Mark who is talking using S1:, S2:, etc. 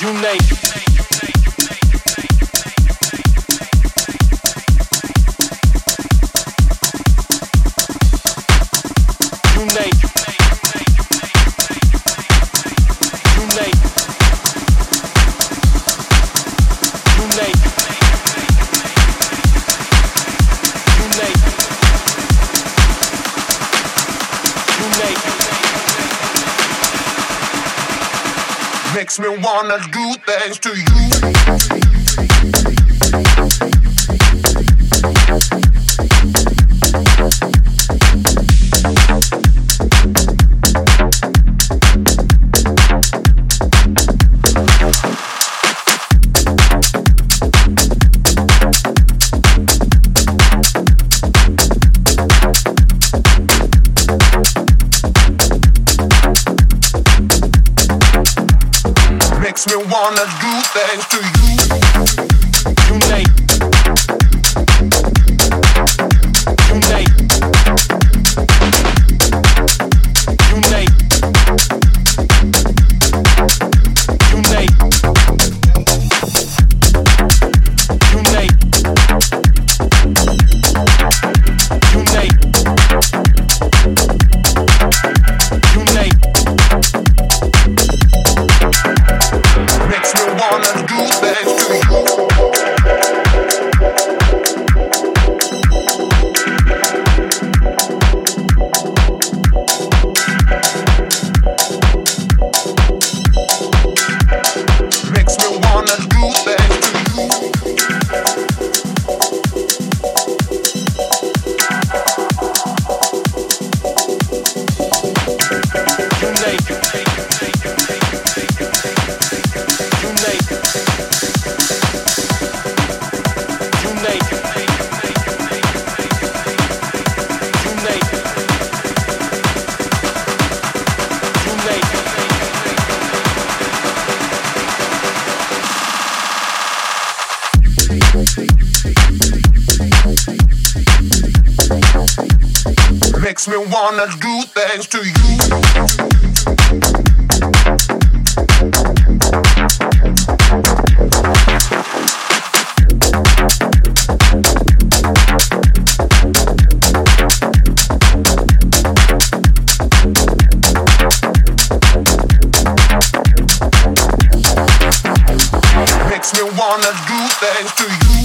S1: you name it. makes me wanna do things to you. makes me wanna do things to you. thank you. makes me wanna do things to you. makes me wanna do things to you.